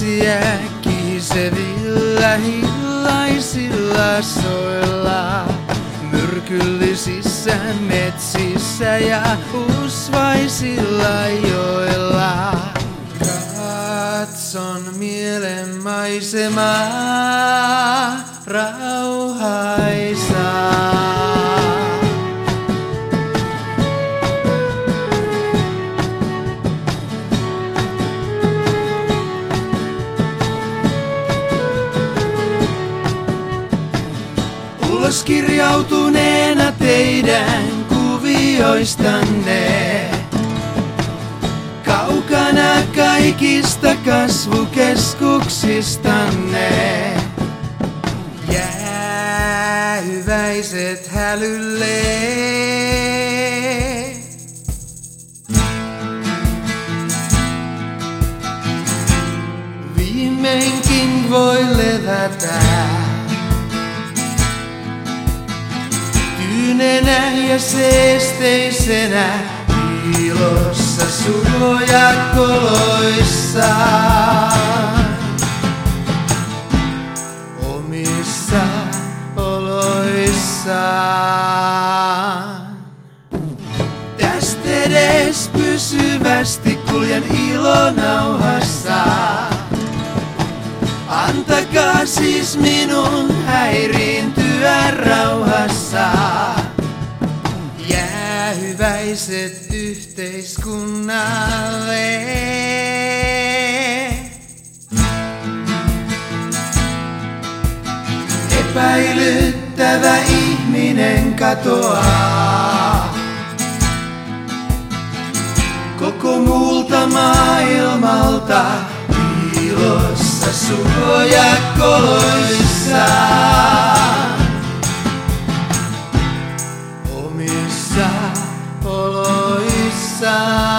perinteisiä kihisevillä hillaisilla soilla. Myrkyllisissä metsissä ja usvaisilla joilla. Katson mielen maisemaa rauhaisaa. Ulos kirjautuneena teidän kuvioistanne. Kaukana kaikista kasvukeskuksistanne. Jäähyväiset hälyllee. Viimeinkin voi levätä. Tyynenä ja seesteisenä piilossa suoja koloissa. Omissa oloissaan. Tästä edes pysyvästi kuljen ilonauhassa. Antakaa siis minun häiriintyä rauhassa. Jäähyväiset yhteiskunnalle. Epäilyttävä ihminen katoaa. Koko muulta maailmalta piilossa suoja koloissa. sun.